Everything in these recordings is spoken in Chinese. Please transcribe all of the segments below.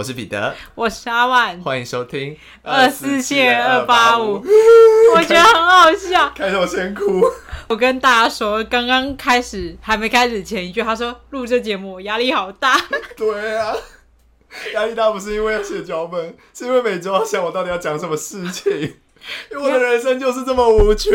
我是彼得，我是阿万，欢迎收听二四七二八五。我觉得很好笑，开头先哭。我跟大家说，刚刚开始还没开始前一句，他说录这节目压力好大。对啊，压力大不是因为要写脚本，是因为每周要想我到底要讲什么事情。因为我的人生就是这么无趣。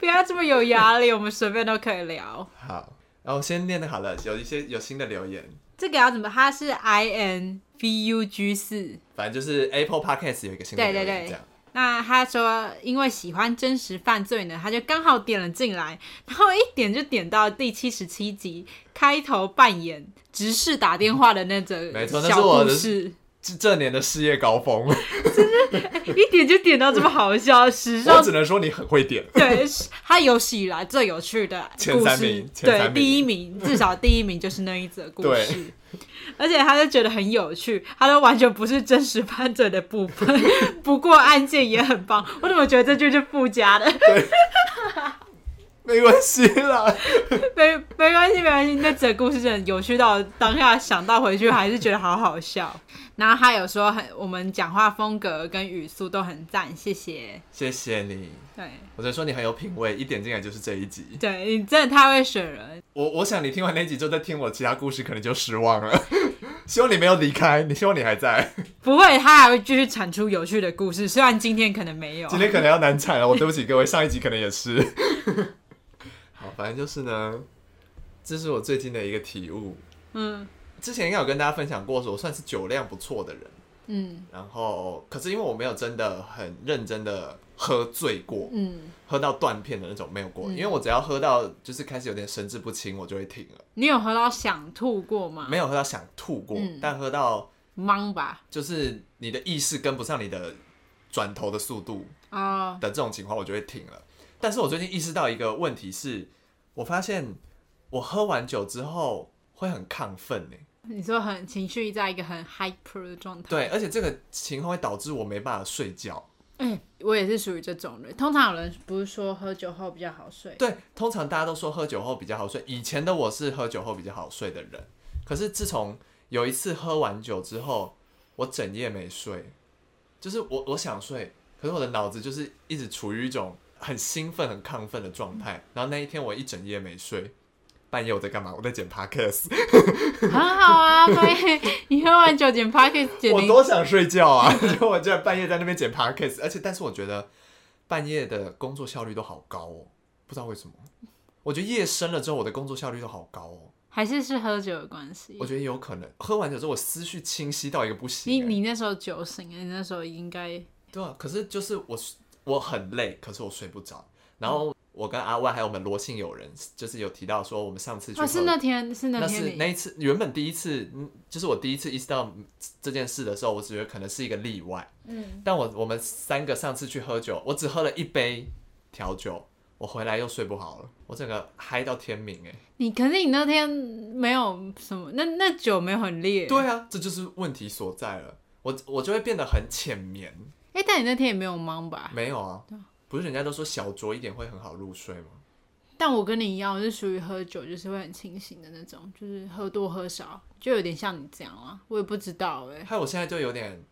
不要这么有压力，我们随便都可以聊。好，然后先念的好了，有一些有新的留言。这个要怎么？它是 I N V U G 四，反正就是 Apple Podcast 有一个新的对对，对对对，那他说，因为喜欢真实犯罪呢，他就刚好点了进来，然后一点就点到第七十七集开头扮演直视打电话的那种小故事。这年的事业高峰，真的，一点就点到这么好笑，史上我只能说你很会点。对，他有史以来最有趣的故事，名对，第一名，至少第一名就是那一则故事。对而且他就觉得很有趣，他都完全不是真实犯罪的部分，不过案件也很棒。我怎么觉得这句是附加的？对没关系啦，没没关系，没关系。那则故事真的有趣到当下想到回去还是觉得好好笑。然后他有说很，我们讲话风格跟语速都很赞，谢谢，谢谢你。对，我就说你很有品味，一点进来就是这一集。对，你真的太会选人。我我想你听完那集之后再听我其他故事，可能就失望了。希望你没有离开，你希望你还在。不会，他还会继续产出有趣的故事，虽然今天可能没有。今天可能要难产了，我对不起各位，上一集可能也是。好反正就是呢，这是我最近的一个体悟。嗯，之前应该有跟大家分享过，说我算是酒量不错的人。嗯，然后可是因为我没有真的很认真的喝醉过，嗯，喝到断片的那种没有过。嗯，因为我只要喝到就是开始有点神志不清，我就会停了。你有喝到想吐过吗？没有喝到想吐过，嗯，但喝到懵吧，就是你的意识跟不上你的转头的速度啊的这种情况，我就会停了。但是我最近意识到一个问题是。我发现我喝完酒之后会很亢奋呢。你说很情绪在一个很 hyper 的状态。对，而且这个情况会导致我没办法睡觉。嗯，我也是属于这种人。通常有人不是说喝酒后比较好睡？对，通常大家都说喝酒后比较好睡。以前的我是喝酒后比较好睡的人，可是自从有一次喝完酒之后，我整夜没睡。就是我我想睡，可是我的脑子就是一直处于一种。很兴奋、很亢奋的状态，然后那一天我一整夜没睡，半夜我在干嘛？我在剪 podcast，很好啊，可以。你喝完酒剪 podcast，剪我多想睡觉啊！结果我竟然半夜在那边剪 podcast，而且但是我觉得半夜的工作效率都好高哦，不知道为什么。我觉得夜深了之后，我的工作效率都好高哦。还是是喝酒的关系？我觉得有可能，喝完酒之后我思绪清晰到一个不行。你你那时候酒醒，你那时候应该对啊，可是就是我。我很累，可是我睡不着。然后我跟阿万还有我们罗姓友人，就是有提到说，我们上次去喝，哦，是那天，是那天，那是那一次，原本第一次，嗯，就是我第一次意识到这件事的时候，我只觉得可能是一个例外。嗯，但我我们三个上次去喝酒，我只喝了一杯调酒，我回来又睡不好了，我整个嗨到天明哎。你可是你那天没有什么，那那酒没有很烈。对啊，这就是问题所在了。我我就会变得很浅眠。哎、欸，但你那天也没有忙吧？没有啊，不是人家都说小酌一点会很好入睡吗？但我跟你一样，我是属于喝酒就是会很清醒的那种，就是喝多喝少就有点像你这样啊。我也不知道哎、欸，害我现在就有点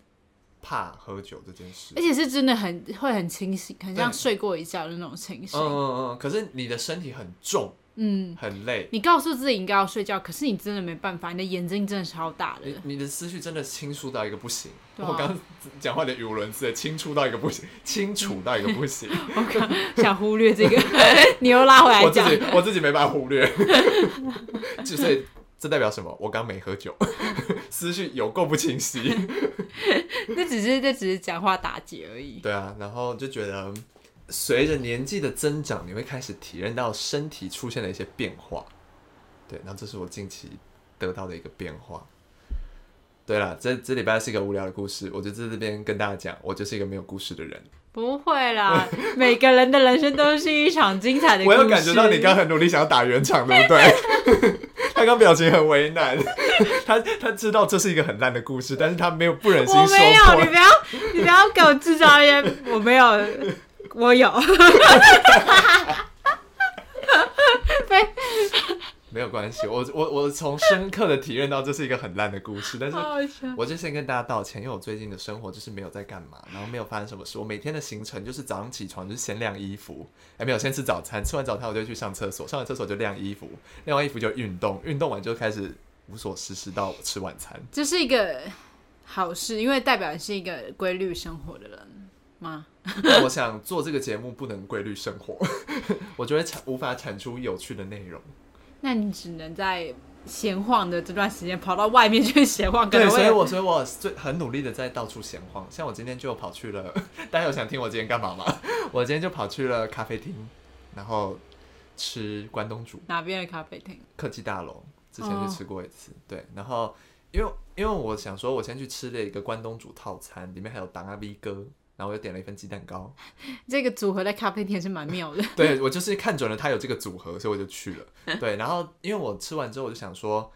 怕喝酒这件事，而且是真的很会很清醒，很像睡过一觉的那种清醒。嗯嗯嗯，可是你的身体很重。嗯，很累。你告诉自己应该要睡觉，可是你真的没办法，你的眼睛真的超大的。你，你的思绪真的清 楚到一个不行。啊、我刚刚讲话的语无伦次，清楚到一个不行，清楚到一个不行。我刚想忽略这个，你又拉回来讲。我自己我自己没办法忽略。就是这代表什么？我刚没喝酒，思绪有够不清晰。那只是这只是讲话打结而已。对啊，然后就觉得。随着年纪的增长，你会开始体验到身体出现了一些变化。对，那这是我近期得到的一个变化。对了，这这礼拜是一个无聊的故事，我就在这边跟大家讲，我就是一个没有故事的人。不会啦，每个人的人生都是一场精彩的故事。我有感觉到你刚很努力想要打圆场，对不对？他刚表情很为难，他他知道这是一个很烂的故事，但是他没有不忍心说。我没有，你不要你不要给我制造一些，我没有。我有，没有关关系，我我我从深刻的体验到这是一个很烂的故事，但是我就先跟大家道歉，因为我最近的生活就是没有在干嘛，然后没有发生什么事。我每天的行程就是早上起床就是先晾衣服，还没有先吃早餐，吃完早餐我就去上厕所，上完厕所就晾衣服，晾完衣服就运动，运动完就开始无所事事到吃晚餐。这是一个好事，因为代表你是一个规律生活的人吗？我想做这个节目不能规律生活，我觉得产无法产出有趣的内容。那你只能在闲晃的这段时间跑到外面去闲晃。对，所以我所以我最很努力的在到处闲晃。像我今天就跑去了，大家有想听我今天干嘛吗？我今天就跑去了咖啡厅，然后吃关东煮。哪边的咖啡厅？科技大楼，之前去吃过一次。哦、对，然后因为因为我想说，我先去吃了一个关东煮套餐，里面还有达阿 V 哥。然后我又点了一份鸡蛋糕，这个组合在咖啡店是蛮妙的。对，我就是看准了他有这个组合，所以我就去了。对，然后因为我吃完之后，我就想说，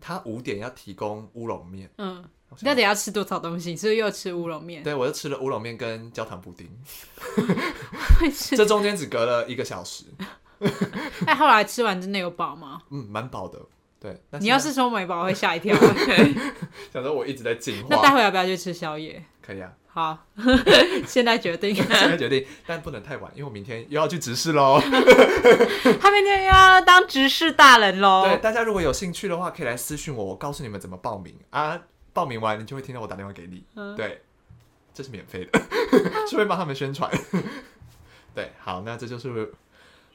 他五点要提供乌龙面，嗯，那得要吃多少东西？所以又吃乌龙面。对，我就吃了乌龙面跟焦糖布丁。这中间只隔了一个小时。哎，后来吃完真的有饱吗？嗯，蛮饱的。对，你要是说没饱，会吓一跳。想说我一直在进化。那待会要不要去吃宵夜？可以啊。好，现在决定，现在决定，但不能太晚，因为我明天又要去执事喽。他明天又要当执事大人喽。对，大家如果有兴趣的话，可以来私讯我，我告诉你们怎么报名啊。报名完，你就会听到我打电话给你。嗯、对，这是免费的，顺便帮他们宣传。对，好，那这就是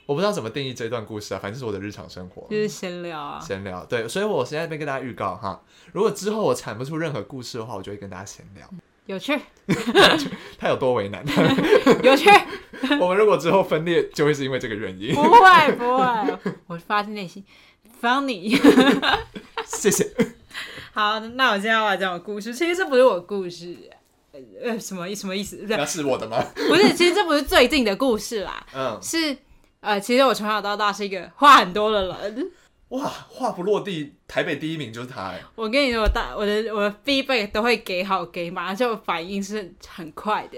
我不知道怎么定义这段故事啊，反正是我的日常生活，就是闲聊啊，闲聊。对，所以我现在这边跟大家预告哈，如果之后我产不出任何故事的话，我就会跟大家闲聊。有趣，他有多为难？有趣。我们如果之后分裂，就会是因为这个原因。不会，不会，我发自内心 funny。谢谢。好，那我现在要来讲我故事。其实这不是我故事，呃，什么意什么意思？那是我的吗？不是，其实这不是最近的故事啦。嗯，是呃，其实我从小到大是一个话很多的人。哇，话不落地，台北第一名就是他哎！我跟你说，我大我的我的 feedback 都会给好给满，就反应是很快的。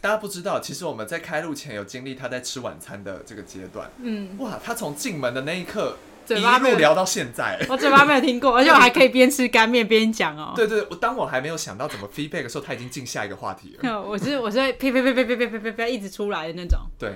大家不知道，其实我们在开录前有经历他在吃晚餐的这个阶段。嗯，哇，他从进门的那一刻，嘴巴一路聊到现在，我嘴巴没有听过，而且我还可以边吃干面边讲哦。对，对对，我当我还没有想到怎么 feedback 的时候，他已经进下一个话题了。我是我是呸呸呸呸呸呸呸呸一直出来的那种。对。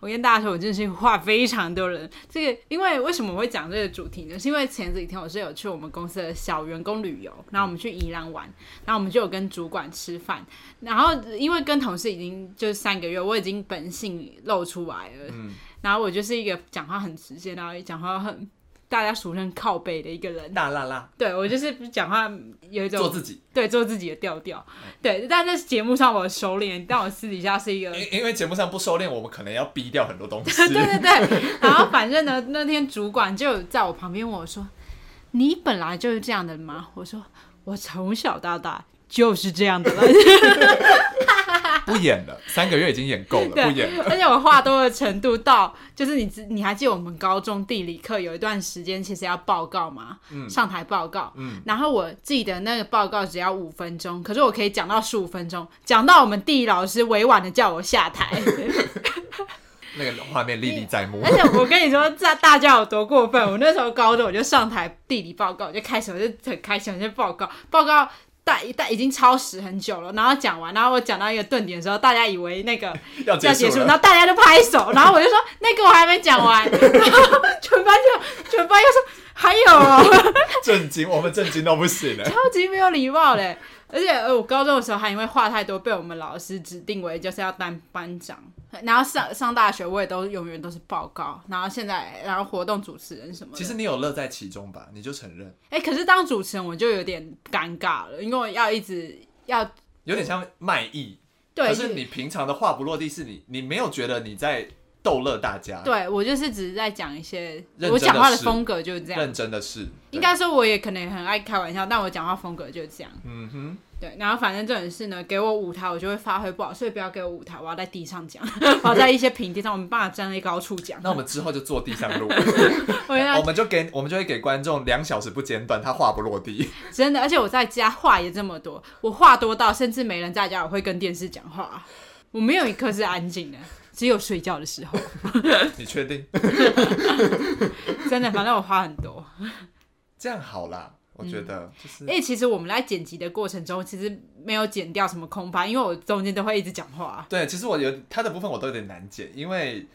我跟大家说，我真的是话非常多人。这个，因为为什么我会讲这个主题呢？是因为前几天我是有去我们公司的小员工旅游，然后我们去宜兰玩，然后我们就有跟主管吃饭，然后因为跟同事已经就是三个月，我已经本性露出来了，嗯，然后我就是一个讲话很直接，然后讲话很。大家俗称靠背的一个人，大辣辣，对我就是讲话有一种做自己，对做自己的调调，对。但在节目上我收敛，但我私底下是一个，因为节目上不收敛，我们可能要逼掉很多东西。对对对。然后反正呢，那天主管就在我旁边问我说：“你本来就是这样的吗？”我说：“我从小到大就是这样的了。” 不演了，三个月已经演够了，不演了。而且我话多的程度到，就是你你还记得我们高中地理课有一段时间其实要报告吗？嗯，上台报告。嗯，然后我记得那个报告只要五分钟，可是我可以讲到十五分钟，讲到我们地理老师委婉的叫我下台。那个画面历历在目。而且我跟你说，在大家有多过分？我那时候高中我就上台地理报告，我就开始我就很开心，我就报告报告。但但已经超时很久了，然后讲完，然后我讲到一个顿点的时候，大家以为那个 要结束，然后大家就拍手，然后我就说那个我还没讲完，然 后全班就全班又说还有哦，震惊，我们震惊到不行了，超级没有礼貌嘞。而且，呃，我高中的时候还因为话太多，被我们老师指定为就是要当班长。然后上上大学，我也都永远都是报告。然后现在，然后活动主持人什么的。其实你有乐在其中吧？你就承认。哎、欸，可是当主持人我就有点尴尬了，因为我要一直要有点像卖艺。对。可是你平常的话不落地，是你你没有觉得你在。逗乐大家，对，我就是只是在讲一些，我讲话的风格就是这样，认真的事。应该说我也可能很爱开玩笑，但我讲话风格就是这样。嗯哼，对。然后反正这种事呢，给我舞台我就会发挥不好，所以不要给我舞台，我要在地上讲，我要在一些平地上，我们办法站在高处讲。那我们之后就坐地上录，我们就给我们就会给观众两小时不间断，他话不落地。真的，而且我在家话也这么多，我话多到甚至没人在家，我会跟电视讲话，我没有一刻是安静的。只有睡觉的时候。你确定？真的，反正我话很多。这样好啦，我觉得就是。因为其实我们在剪辑的过程中，其实没有剪掉什么空拍，因为我中间都会一直讲话。对，其实我有他的部分我都有点难剪，因为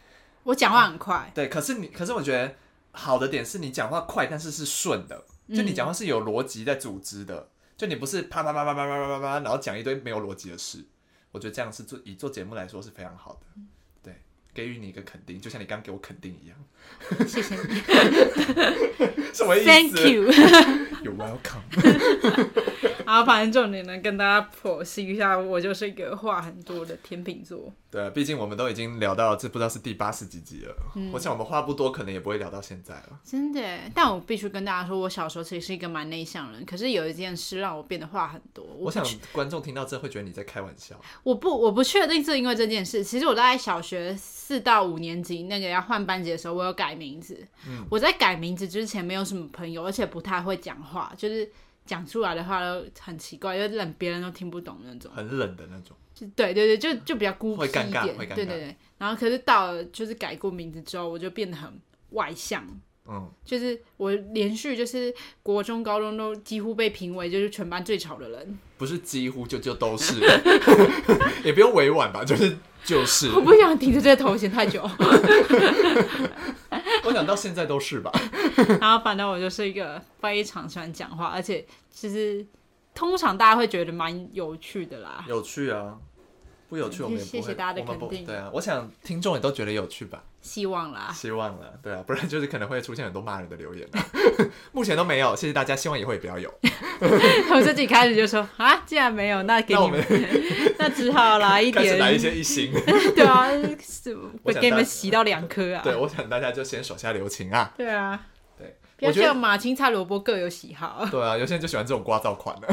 我讲话很快。啊、对，可是你，可是我觉得好的点是你讲话快，但是是顺的，就你讲话是有逻辑在组织的，嗯、就你不是啪啪啪啪啪啪啪啪，然后讲一堆没有逻辑的事。我觉得这样是做以做节目来说是非常好的。给予你一个肯定，就像你刚给我肯定一样。谢谢你。什么意思？Thank you。You're welcome。然后反正重点呢，跟大家剖析一下，我就是一个话很多的天秤座。对，毕竟我们都已经聊到这不知道是第八十几集了。嗯、我想我们话不多，可能也不会聊到现在了。真的，但我必须跟大家说，我小时候其实是一个蛮内向的人。可是有一件事让我变得话很多。我，我想观众听到这会觉得你在开玩笑。我不，我不确定是因为这件事。其实我在小学四到五年级那个要换班级的时候，我有改名字。嗯、我在改名字之前没有什么朋友，而且不太会讲话，就是。讲出来的话都很奇怪，就冷，别人都听不懂那种，很冷的那种。就对对对，就就比较孤僻一点。对对对。然后可是到了就是改过名字之后，我就变得很外向。嗯。就是我连续就是国中、高中都几乎被评为就是全班最吵的人。不是几乎就就都是，也不用委婉吧，就是就是。我不想顶着这个头衔太久。我想到现在都是吧。然后反正我就是一个非常喜欢讲话，而且其实通常大家会觉得蛮有趣的啦。有趣啊，不有趣我们也不会。谢谢大家的肯定。对啊，我想听众也都觉得有趣吧。希望啦。希望了，对啊，不然就是可能会出现很多骂人的留言。目前都没有，谢谢大家，希望以后也不要有。我自己开始就说啊，既然没有，那给你们，那，那只好来一点，来一些一星。对啊，我给你们洗到两颗啊。对，我想大家就先手下留情啊。对啊。我觉得马青菜萝卜各有喜好。对啊，有些人就喜欢这种刮噪款的。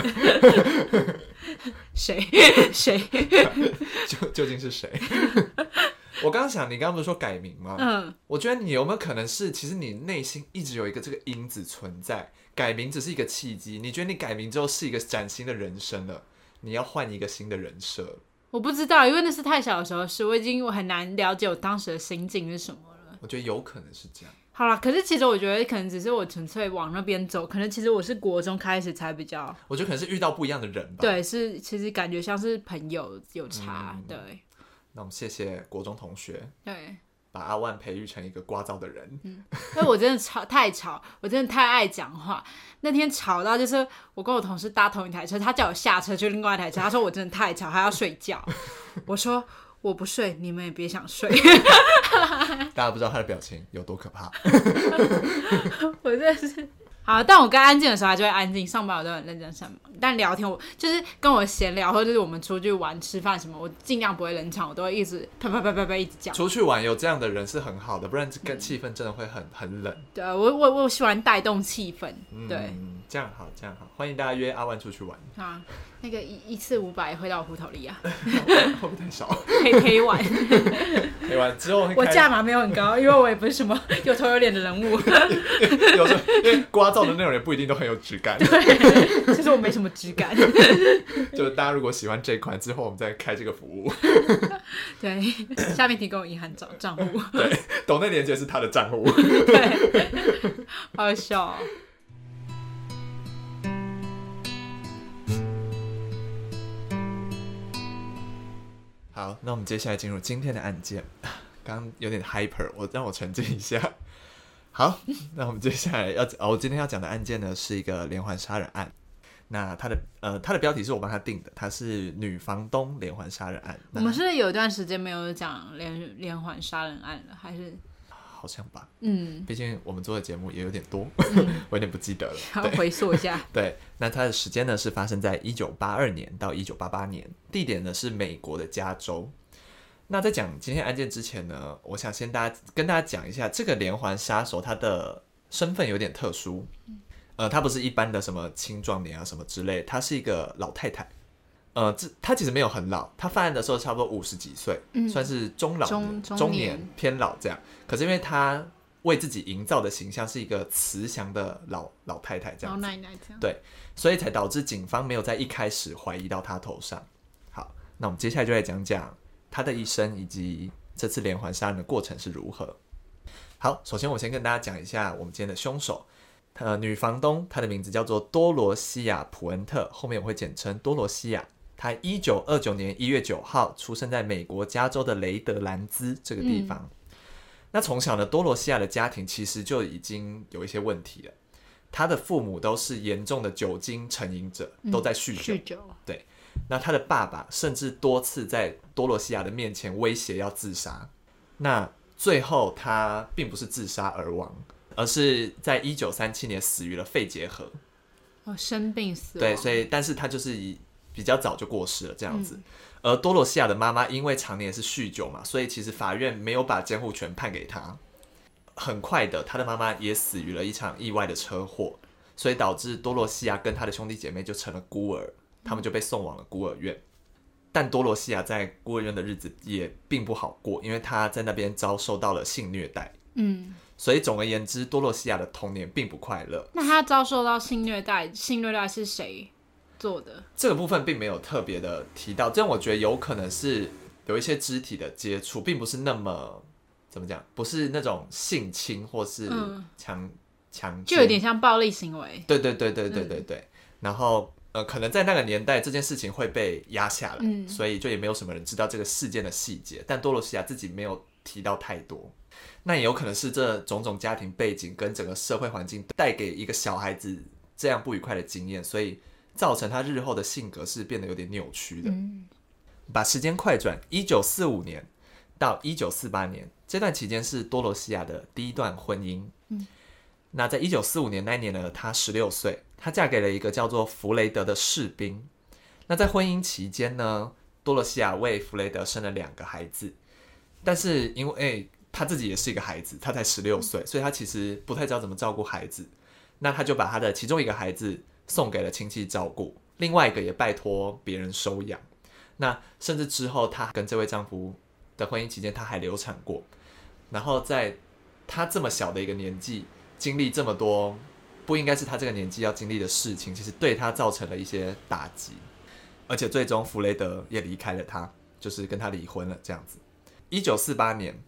谁 谁？究究竟是谁？我刚刚想，你刚刚不是说改名吗？嗯。我觉得你有没有可能是，其实你内心一直有一个这个因子存在，改名只是一个契机。你觉得你改名之后是一个崭新的人生了，你要换一个新的人设。我不知道，因为那是太小的时候的事，我已经我很难了解我当时的心境是什么了。我觉得有可能是这样。好啦，可是其实我觉得可能只是我纯粹往那边走，可能其实我是国中开始才比较。我觉得可能是遇到不一样的人吧。对，是其实感觉像是朋友有差。嗯、对。那我们谢谢国中同学。对。把阿万培育成一个聒噪的人。嗯。因为我真的吵太吵，我真的太爱讲话。那天吵到就是我跟我同事搭同一台车，他叫我下车去另外一台车，他说我真的太吵，还要睡觉。我说。我不睡，你们也别想睡。大家不知道他的表情有多可怕。我真的是。好，但我该安静的时候，他就会安静。上班我都很认真上班，但聊天我就是跟我闲聊，或者就是我们出去玩、吃饭什么，我尽量不会冷场，我都会一直啪啪啪啪啪一直讲。出去玩有这样的人是很好的，不然这个气氛真的会很很冷。对，我我我喜欢带动气氛。对、嗯，这样好，这样好，欢迎大家约阿万出去玩。啊，那个一一次五百回到我户头里啊，会不会太少？可以玩，陪玩之后，我价码没有很高，因为我也不是什么 有头有脸的人物。有时候因为刮。造的内容也不一定都很有质感，对，其实我没什么质感。就是大家如果喜欢这款，之后我们再开这个服务。对，下面提供银行账账户。对，抖内连接是他的账户。对，好笑哦。好，那我们接下来进入今天的案件。刚刚有点 hyper，我让我沉浸一下。好，那我们接下来要哦，我今天要讲的案件呢，是一个连环杀人案。那它的呃，它的标题是我帮他定的，它是女房东连环杀人案。我们是有一段时间没有讲连连环杀人案了？还是好像吧？嗯，毕竟我们做的节目也有点多，嗯、我有点不记得了。好，回溯一下。对，那它的时间呢是发生在一九八二年到一九八八年，地点呢是美国的加州。那在讲今天案件之前呢，我想先大家跟大家讲一下，这个连环杀手他的身份有点特殊，呃，他不是一般的什么青壮年啊什么之类，他是一个老太太，呃，这他其实没有很老，他犯案的时候差不多五十几岁，嗯、算是中老中中年偏老这样，可是因为他为自己营造的形象是一个慈祥的老老太太这样，老奶奶这样，对，所以才导致警方没有在一开始怀疑到他头上。好，那我们接下来就来讲讲。他的一生以及这次连环杀人的过程是如何？好，首先我先跟大家讲一下我们今天的凶手。呃，女房东她的名字叫做多罗西亚·普恩特，后面我会简称多罗西亚。她一九二九年一月九号出生在美国加州的雷德兰兹这个地方。嗯、那从小呢，多罗西亚的家庭其实就已经有一些问题了。他的父母都是严重的酒精成瘾者，都在酗酒。嗯、酗酒。对。那他的爸爸甚至多次在多罗西亚的面前威胁要自杀。那最后他并不是自杀而亡。而是在一九三七年死于了肺结核，哦，生病死。对，所以但是他就是以比较早就过世了这样子。嗯、而多罗西亚的妈妈因为常年是酗酒嘛，所以其实法院没有把监护权判给他。很快的，他的妈妈也死于了一场意外的车祸，所以导致多罗西亚跟他的兄弟姐妹就成了孤儿，他们就被送往了孤儿院。但多罗西亚在孤儿院的日子也并不好过，因为他在那边遭受到了性虐待。嗯。所以总而言之，多罗西亚的童年并不快乐。那他遭受到性虐待，性虐待是谁做的？这个部分并没有特别的提到。这样我觉得有可能是有一些肢体的接触，并不是那么怎么讲，不是那种性侵或是强强、嗯，就有点像暴力行为。对对对对对对对。嗯、然后呃，可能在那个年代，这件事情会被压下来，嗯、所以就也没有什么人知道这个事件的细节。但多罗西亚自己没有提到太多。那也有可能是这种种家庭背景跟整个社会环境带给一个小孩子这样不愉快的经验，所以造成他日后的性格是变得有点扭曲的。嗯、把时间快转，一九四五年到一九四八年这段期间是多罗西亚的第一段婚姻。嗯、那在一九四五年那一年呢，她十六岁，她嫁给了一个叫做弗雷德的士兵。那在婚姻期间呢，多罗西亚为弗雷德生了两个孩子，但是因为、欸他自己也是一个孩子，他才十六岁，所以他其实不太知道怎么照顾孩子。那他就把他的其中一个孩子送给了亲戚照顾，另外一个也拜托别人收养。那甚至之后，她跟这位丈夫的婚姻期间，她还流产过。然后在她这么小的一个年纪，经历这么多不应该是她这个年纪要经历的事情，其实对她造成了一些打击。而且最终弗雷德也离开了她，就是跟她离婚了。这样子，一九四八年。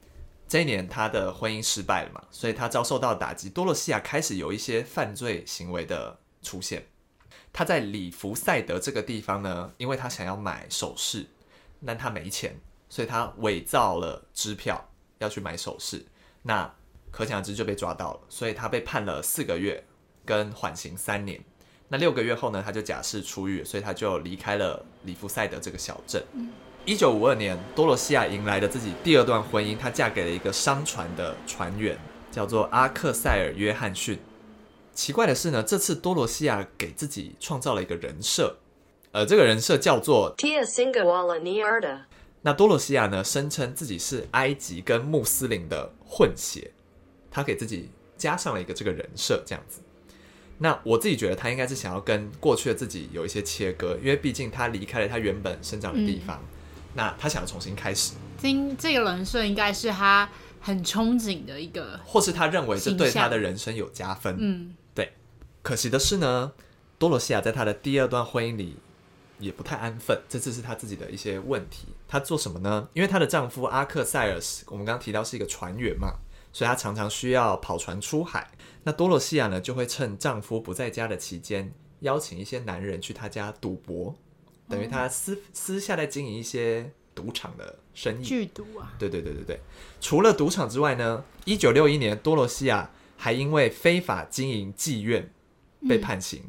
这一年，她的婚姻失败了嘛，所以她遭受到打击。多洛西亚开始有一些犯罪行为的出现。他在里弗赛德这个地方呢，因为他想要买首饰，但他没钱，所以他伪造了支票要去买首饰。那可想而知就被抓到了，所以他被判了四个月跟缓刑三年。那六个月后呢，他就假释出狱，所以他就离开了里弗赛德这个小镇。一九五二年，多罗西亚迎来了自己第二段婚姻，她嫁给了一个商船的船员，叫做阿克塞尔·约翰逊。奇怪的是呢，这次多罗西亚给自己创造了一个人设，呃，这个人设叫做 Tia Singawala Niarda。那多罗西亚呢，声称自己是埃及跟穆斯林的混血，他给自己加上了一个这个人设，这样子。那我自己觉得，他应该是想要跟过去的自己有一些切割，因为毕竟他离开了他原本生长的地方。嗯那他想要重新开始，今这个人设应该是他很憧憬的一个，或是他认为这对他的人生有加分。嗯，对。可惜的是呢，多罗西亚在她的第二段婚姻里也不太安分，这次是她自己的一些问题。她做什么呢？因为她的丈夫阿克塞尔斯，我们刚刚提到是一个船员嘛，所以她常常需要跑船出海。那多罗西亚呢，就会趁丈夫不在家的期间，邀请一些男人去他家赌博。等于他私私下在经营一些赌场的生意，剧赌啊！对对对对对。除了赌场之外呢，一九六一年，多罗西亚还因为非法经营妓院被判刑。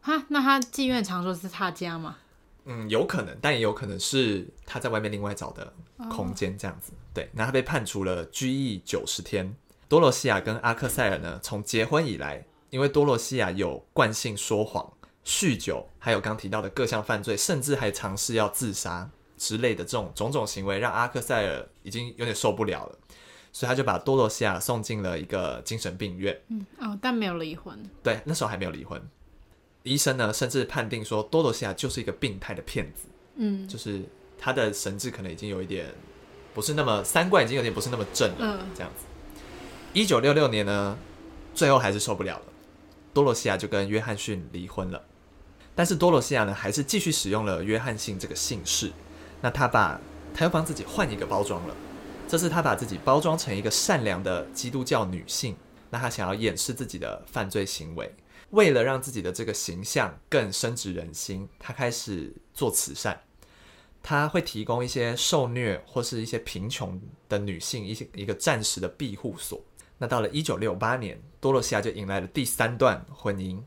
哈、嗯，那他妓院常说是他家吗？嗯，有可能，但也有可能是他在外面另外找的空间这样子。哦、对，那他被判处了拘役九十天。多罗西亚跟阿克塞尔呢，从结婚以来，因为多罗西亚有惯性说谎。酗酒，还有刚提到的各项犯罪，甚至还尝试要自杀之类的这种种种行为，让阿克塞尔已经有点受不了了，所以他就把多罗西亚送进了一个精神病院。嗯哦，但没有离婚。对，那时候还没有离婚。医生呢，甚至判定说多罗西亚就是一个病态的骗子。嗯，就是他的神智可能已经有一点不是那么三观已经有点不是那么正了。嗯，这样子。一九六六年呢，最后还是受不了了，多罗西亚就跟约翰逊离婚了。但是多罗西亚呢，还是继续使用了约翰逊这个姓氏。那他把，他又帮自己换一个包装了。这是他把自己包装成一个善良的基督教女性，那他想要掩饰自己的犯罪行为，为了让自己的这个形象更深植人心，他开始做慈善。他会提供一些受虐或是一些贫穷的女性一些一个暂时的庇护所。那到了一九六八年，多萝西亚就迎来了第三段婚姻。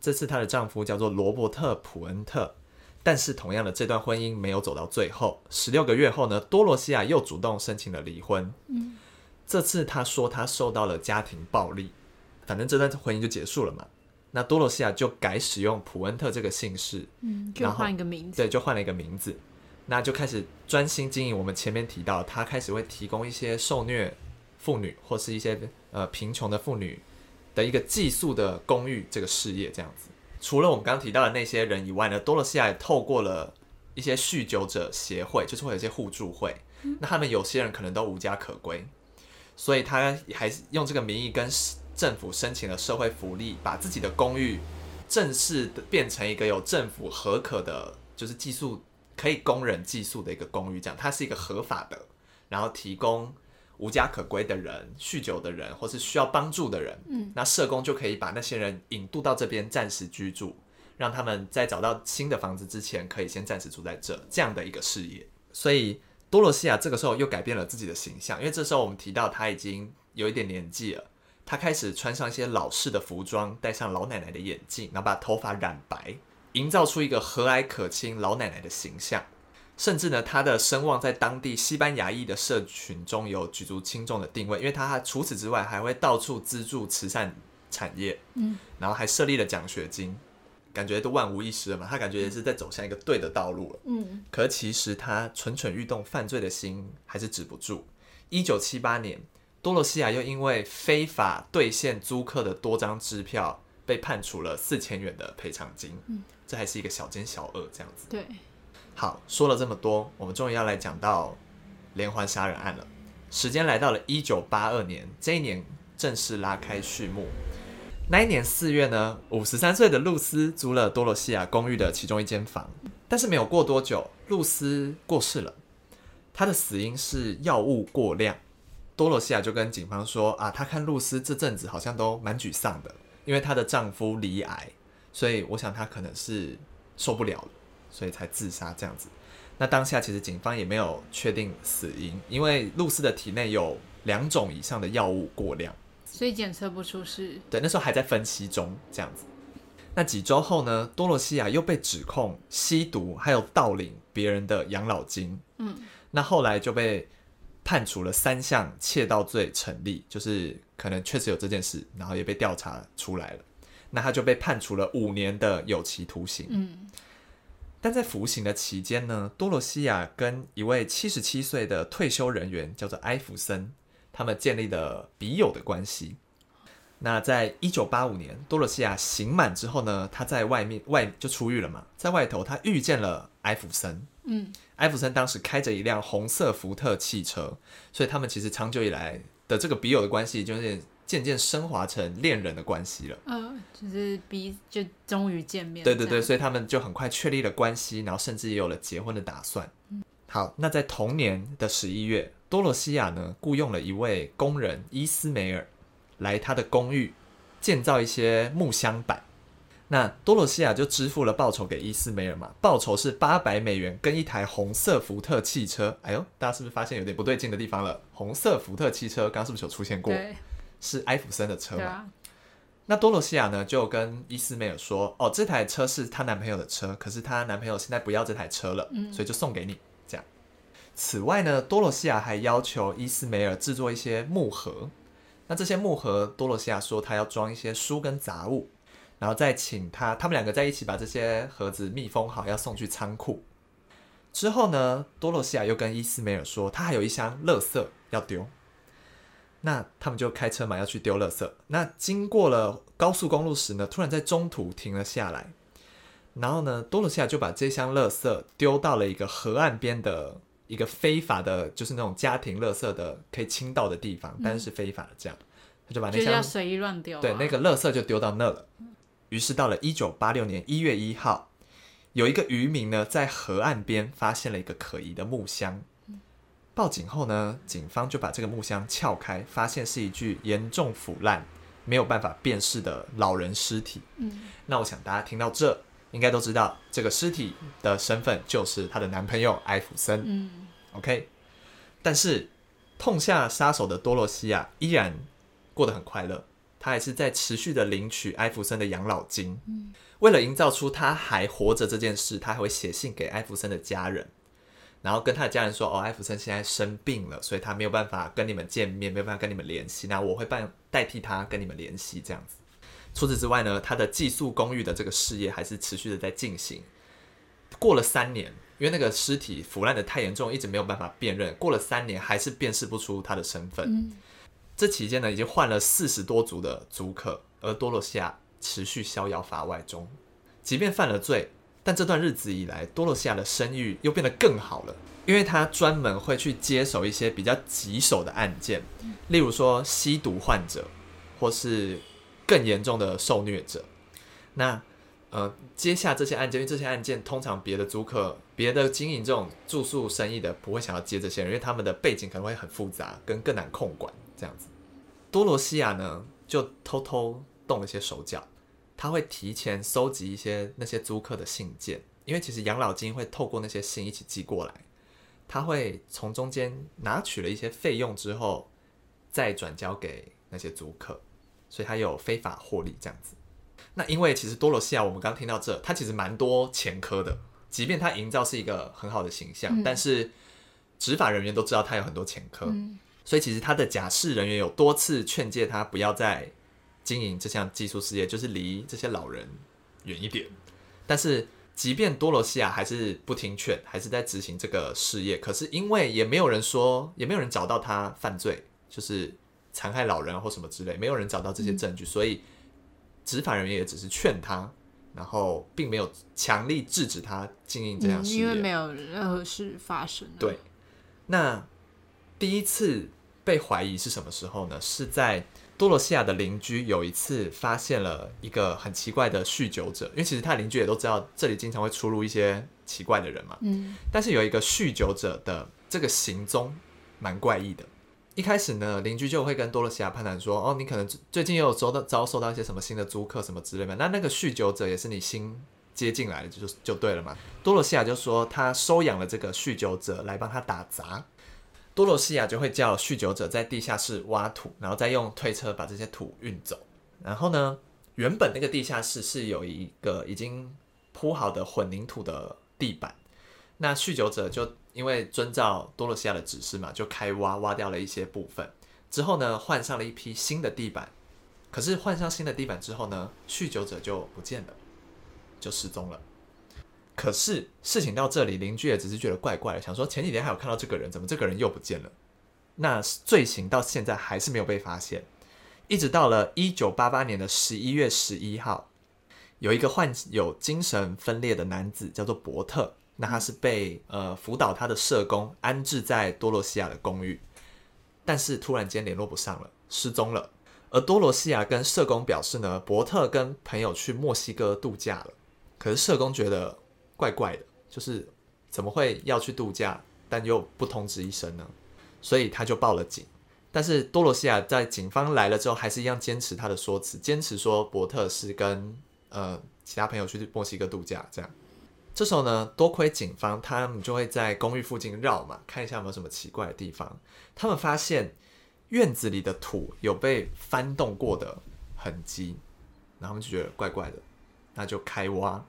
这次她的丈夫叫做罗伯特·普恩特，但是同样的这段婚姻没有走到最后。十六个月后呢，多萝西亚又主动申请了离婚。嗯，这次她说她受到了家庭暴力，反正这段婚姻就结束了嘛。那多萝西亚就改使用普恩特这个姓氏，嗯，就换一个名字，对，就换了一个名字。那就开始专心经营。我们前面提到，他开始会提供一些受虐妇女或是一些呃贫穷的妇女的一个寄宿的公寓这个事业，这样子。除了我们刚刚提到的那些人以外呢，多萝西亚也透过了一些酗酒者协会，就是会有一些互助会。那他们有些人可能都无家可归，所以他还是用这个名义跟政府申请了社会福利，把自己的公寓正式的变成一个有政府核可的，就是寄宿。可以供人寄宿的一个公寓，这样它是一个合法的，然后提供无家可归的人、酗酒的人或是需要帮助的人，嗯，那社工就可以把那些人引渡到这边暂时居住，让他们在找到新的房子之前，可以先暂时住在这，这样的一个事业。所以多萝西亚这个时候又改变了自己的形象，因为这时候我们提到他已经有一点年纪了，他开始穿上一些老式的服装，戴上老奶奶的眼镜，然后把头发染白。营造出一个和蔼可亲老奶奶的形象，甚至呢，他的声望在当地西班牙裔的社群中有举足轻重的定位，因为他除此之外还会到处资助慈善产业，嗯，然后还设立了奖学金，感觉都万无一失了嘛，他感觉也是在走向一个对的道路了，嗯，可其实他蠢蠢欲动犯罪的心还是止不住。一九七八年，多萝西亚又因为非法兑现租客的多张支票，被判处了四千元的赔偿金，嗯。这还是一个小奸小恶这样子。对，好，说了这么多，我们终于要来讲到连环杀人案了。时间来到了一九八二年，这一年正式拉开序幕。那一年四月呢，五十三岁的露丝租了多萝西亚公寓的其中一间房，但是没有过多久，露丝过世了。她的死因是药物过量。多萝西亚就跟警方说啊，她看露丝这阵子好像都蛮沮丧的，因为她的丈夫罹癌。所以我想她可能是受不了了，所以才自杀这样子。那当下其实警方也没有确定死因，因为露丝的体内有两种以上的药物过量，所以检测不出是。对，那时候还在分析中这样子。那几周后呢，多萝西亚又被指控吸毒，还有盗领别人的养老金。嗯，那后来就被判处了三项窃盗罪成立，就是可能确实有这件事，然后也被调查出来了。那他就被判处了五年的有期徒刑。嗯，但在服刑的期间呢，多萝西亚跟一位七十七岁的退休人员叫做埃弗森，他们建立了笔友的关系。那在一九八五年，多萝西亚刑满之后呢，他在外面外就出狱了嘛，在外头他遇见了埃弗森。嗯，埃弗森当时开着一辆红色福特汽车，所以他们其实长久以来的这个笔友的关系就是。渐渐升华成恋人的关系了，嗯、呃，就是比就终于见面，对对对，所以他们就很快确立了关系，然后甚至也有了结婚的打算。嗯、好，那在同年的十一月，多萝西亚呢雇佣了一位工人伊斯梅尔来他的公寓建造一些木箱板，那多萝西亚就支付了报酬给伊斯梅尔嘛，报酬是八百美元跟一台红色福特汽车。哎呦，大家是不是发现有点不对劲的地方了？红色福特汽车刚刚是不是有出现过？对。是艾弗森的车嘛？啊、那多萝西亚呢就跟伊斯梅尔说：“哦，这台车是她男朋友的车，可是她男朋友现在不要这台车了，嗯、所以就送给你。”这样。此外呢，多萝西亚还要求伊斯梅尔制作一些木盒。那这些木盒，多萝西亚说他要装一些书跟杂物，然后再请他他们两个在一起把这些盒子密封好，要送去仓库。之后呢，多萝西亚又跟伊斯梅尔说，他还有一箱垃圾要丢。那他们就开车嘛，要去丢垃圾。那经过了高速公路时呢，突然在中途停了下来。然后呢，多罗西亚就把这箱垃圾丢到了一个河岸边的一个非法的，就是那种家庭垃圾的可以倾倒的地方，但是是非法的这样。他就把那箱随意乱丢，对，那个垃圾就丢到那了。于是到了一九八六年一月一号，有一个渔民呢在河岸边发现了一个可疑的木箱。报警后呢，警方就把这个木箱撬开，发现是一具严重腐烂、没有办法辨识的老人尸体。嗯，那我想大家听到这，应该都知道这个尸体的身份就是她的男朋友艾弗森。嗯，OK。但是痛下杀手的多萝西亚依然过得很快乐，她还是在持续的领取艾弗森的养老金。嗯，为了营造出他还活着这件事，她还会写信给艾弗森的家人。然后跟他的家人说：“哦，艾弗森现在生病了，所以他没有办法跟你们见面，没有办法跟你们联系。那我会办代替他跟你们联系，这样子。除此之外呢，他的寄宿公寓的这个事业还是持续的在进行。过了三年，因为那个尸体腐烂的太严重，一直没有办法辨认。过了三年，还是辨识不出他的身份。嗯。这期间呢，已经换了四十多组的租客，而多萝西亚持续逍遥法外中，即便犯了罪。”但这段日子以来，多萝西亚的声誉又变得更好了，因为他专门会去接手一些比较棘手的案件，例如说吸毒患者，或是更严重的受虐者。那呃，接下这些案件，因为这些案件通常别的租客、别的经营这种住宿生意的不会想要接这些人，因为他们的背景可能会很复杂，跟更难控管这样子。多萝西亚呢，就偷偷动了些手脚。他会提前收集一些那些租客的信件，因为其实养老金会透过那些信一起寄过来，他会从中间拿取了一些费用之后，再转交给那些租客，所以他有非法获利这样子。那因为其实多罗西亚，我们刚听到这，他其实蛮多前科的，即便他营造是一个很好的形象，嗯、但是执法人员都知道他有很多前科，嗯、所以其实他的假释人员有多次劝诫他不要再。经营这项技术事业，就是离这些老人远一点。但是，即便多罗西亚还是不听劝，还是在执行这个事业。可是，因为也没有人说，也没有人找到他犯罪，就是残害老人或什么之类，没有人找到这些证据，嗯、所以执法人员也只是劝他，然后并没有强力制止他经营这样事业，因为没有任何事发生。对，那第一次被怀疑是什么时候呢？是在。多萝西亚的邻居有一次发现了一个很奇怪的酗酒者，因为其实他邻居也都知道这里经常会出入一些奇怪的人嘛。嗯。但是有一个酗酒者的这个行踪蛮怪异的。一开始呢，邻居就会跟多萝西亚攀谈说：“哦，你可能最近又有遭到遭受到一些什么新的租客什么之类的。那那个酗酒者也是你新接进来的，就就对了嘛。”多萝西亚就说他收养了这个酗酒者来帮他打杂。多萝西亚就会叫酗酒者在地下室挖土，然后再用推车把这些土运走。然后呢，原本那个地下室是有一个已经铺好的混凝土的地板。那酗酒者就因为遵照多萝西亚的指示嘛，就开挖，挖掉了一些部分。之后呢，换上了一批新的地板。可是换上新的地板之后呢，酗酒者就不见了，就失踪了。可是事情到这里，邻居也只是觉得怪怪的，想说前几天还有看到这个人，怎么这个人又不见了？那罪行到现在还是没有被发现，一直到了一九八八年的十一月十一号，有一个患有精神分裂的男子叫做伯特，那他是被呃辅导他的社工安置在多罗西亚的公寓，但是突然间联络不上了，失踪了。而多罗西亚跟社工表示呢，伯特跟朋友去墨西哥度假了，可是社工觉得。怪怪的，就是怎么会要去度假，但又不通知一声呢？所以他就报了警。但是多萝西亚在警方来了之后，还是一样坚持他的说辞，坚持说伯特是跟呃其他朋友去墨西哥度假。这样，这时候呢，多亏警方，他们就会在公寓附近绕嘛，看一下有没有什么奇怪的地方。他们发现院子里的土有被翻动过的痕迹，然后就觉得怪怪的，那就开挖。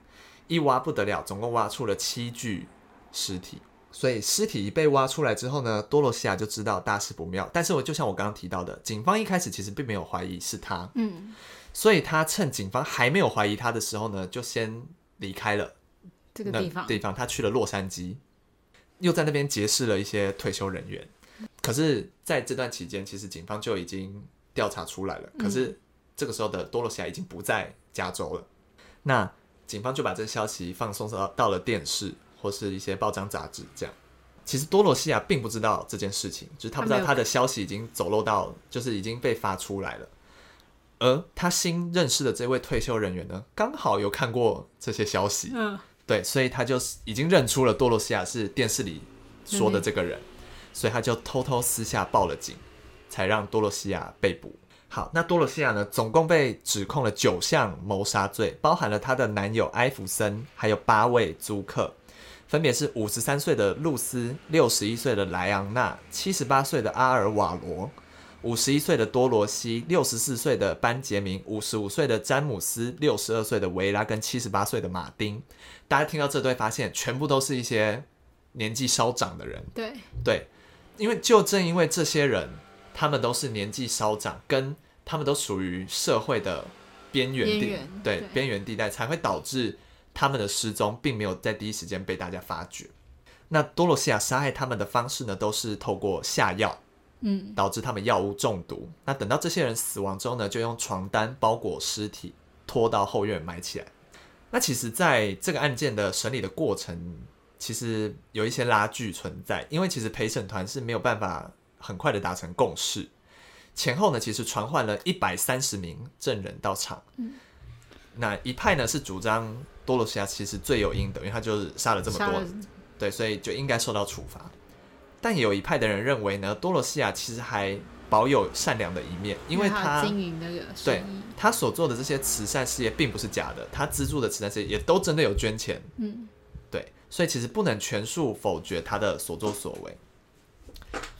一挖不得了，总共挖出了七具尸体。所以尸体一被挖出来之后呢，多萝西亚就知道大事不妙。但是我就像我刚刚提到的，警方一开始其实并没有怀疑是他，嗯，所以他趁警方还没有怀疑他的时候呢，就先离开了这个地方。地方他去了洛杉矶，又在那边结识了一些退休人员。可是在这段期间，其实警方就已经调查出来了。可是这个时候的多萝西亚已经不在加州了。那警方就把这个消息放送到到了电视或是一些报章杂志，这样。其实多萝西亚并不知道这件事情，就是他不知道他的消息已经走漏到，就是已经被发出来了。而他新认识的这位退休人员呢，刚好有看过这些消息，嗯，对，所以他就已经认出了多萝西亚是电视里说的这个人。所以他就偷偷私下报了警，才让多罗西亚被捕。好，那多罗西亚呢，总共被指控了九项谋杀罪，包含了她的男友埃弗森，还有八位租客，分别是五十三岁的露丝、六十一岁的莱昂纳、七十八岁的阿尔瓦罗、五十一岁的多罗西、六十四岁的班杰明、五十五岁的詹姆斯、六十二岁的维拉跟七十八岁的马丁。大家听到这对，发现全部都是一些年纪稍长的人。对对，因为就正因为这些人，他们都是年纪稍长，跟他们都属于社会的边缘地，对边缘地带，才会导致他们的失踪并没有在第一时间被大家发觉。那多罗西亚杀害他们的方式呢，都是透过下药。嗯，导致他们药物中毒。那等到这些人死亡之后呢，就用床单包裹尸体，拖到后院埋起来。那其实，在这个案件的审理的过程，其实有一些拉锯存在，因为其实陪审团是没有办法很快的达成共识。前后呢，其实传唤了一百三十名证人到场。嗯，那一派呢是主张多罗西亚其实罪有应得，因为他就是杀了这么多，对，所以就应该受到处罚。但也有一派的人认为呢，多罗西亚其实还保有善良的一面，因为他经营那个对他所做的这些慈善事业并不是假的，他资助的慈善事业也都真的有捐钱，嗯，对，所以其实不能全数否决他的所作所为。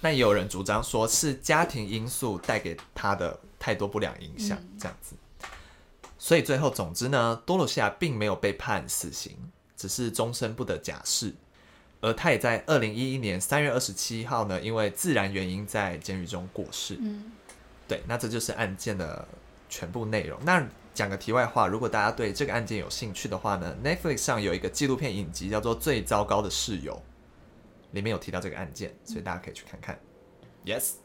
那也有人主张说是家庭因素带给他的太多不良影响，这样子。所以最后，总之呢，多罗西亚并没有被判死刑，只是终身不得假释。而他也在二零一一年三月二十七号呢，因为自然原因在监狱中过世。嗯，对，那这就是案件的全部内容。那讲个题外话，如果大家对这个案件有兴趣的话呢，Netflix 上有一个纪录片影集叫做《最糟糕的室友》，里面有提到这个案件，所以大家可以去看看。Yes，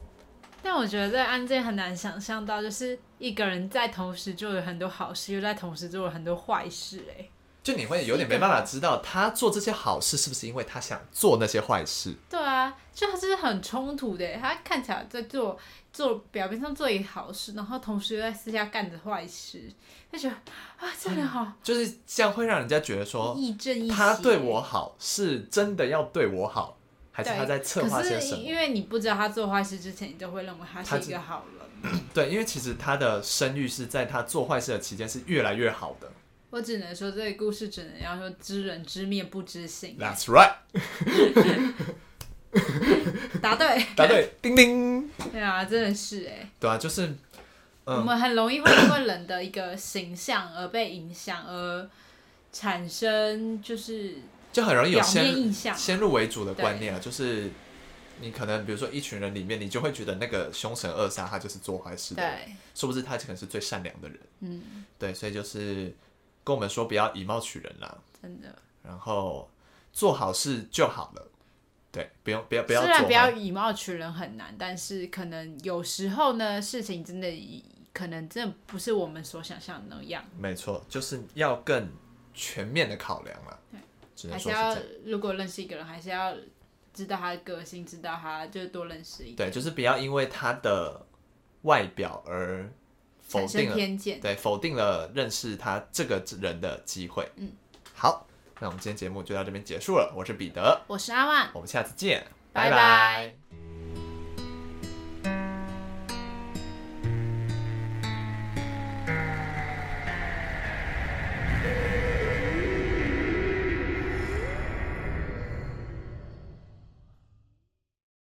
但我觉得这个案件很难想象到，就是一个人在同时做了很多好事，又在同时做了很多坏事，哎。就你会有点没办法知道他做这些好事是不是因为他想做那些坏事？对啊，就他是很冲突的。他看起来在做做表面上做一好事，然后同时又在私下干着坏事，他觉得啊，这样好，就是这样会让人家觉得说，他对我好是真的要对我好，还是他在策划些什么？因为你不知道他做坏事之前，你都会认为他是一个好人。对，因为其实他的声誉是在他做坏事的期间是越来越好的。我只能说，这个故事只能要说知人知面不知心。That's right。答对，答对，叮叮。对啊，真的是哎。对啊，就是、嗯、我们很容易会因为人的一个形象而被影响，而产生就是就很容易有先先入为主的观念啊。就是你可能比如说一群人里面，你就会觉得那个凶神恶煞他就是做坏事的，对，是不是他可能是最善良的人？嗯，对，所以就是。跟我们说不要以貌取人啦，真的。然后做好事就好了，对，不用不要不要。虽然不要以貌取人很难，但是可能有时候呢，事情真的可能真的不是我们所想象的那样。没错，就是要更全面的考量了。对，只能说是还是要如果认识一个人，还是要知道他的个性，知道他就是多认识一点。对，就是不要因为他的外表而。否定了偏见，对，否定了认识他这个人的机会。嗯，好，那我们今天节目就到这边结束了。我是彼得，我是阿万，我们下次见。拜拜。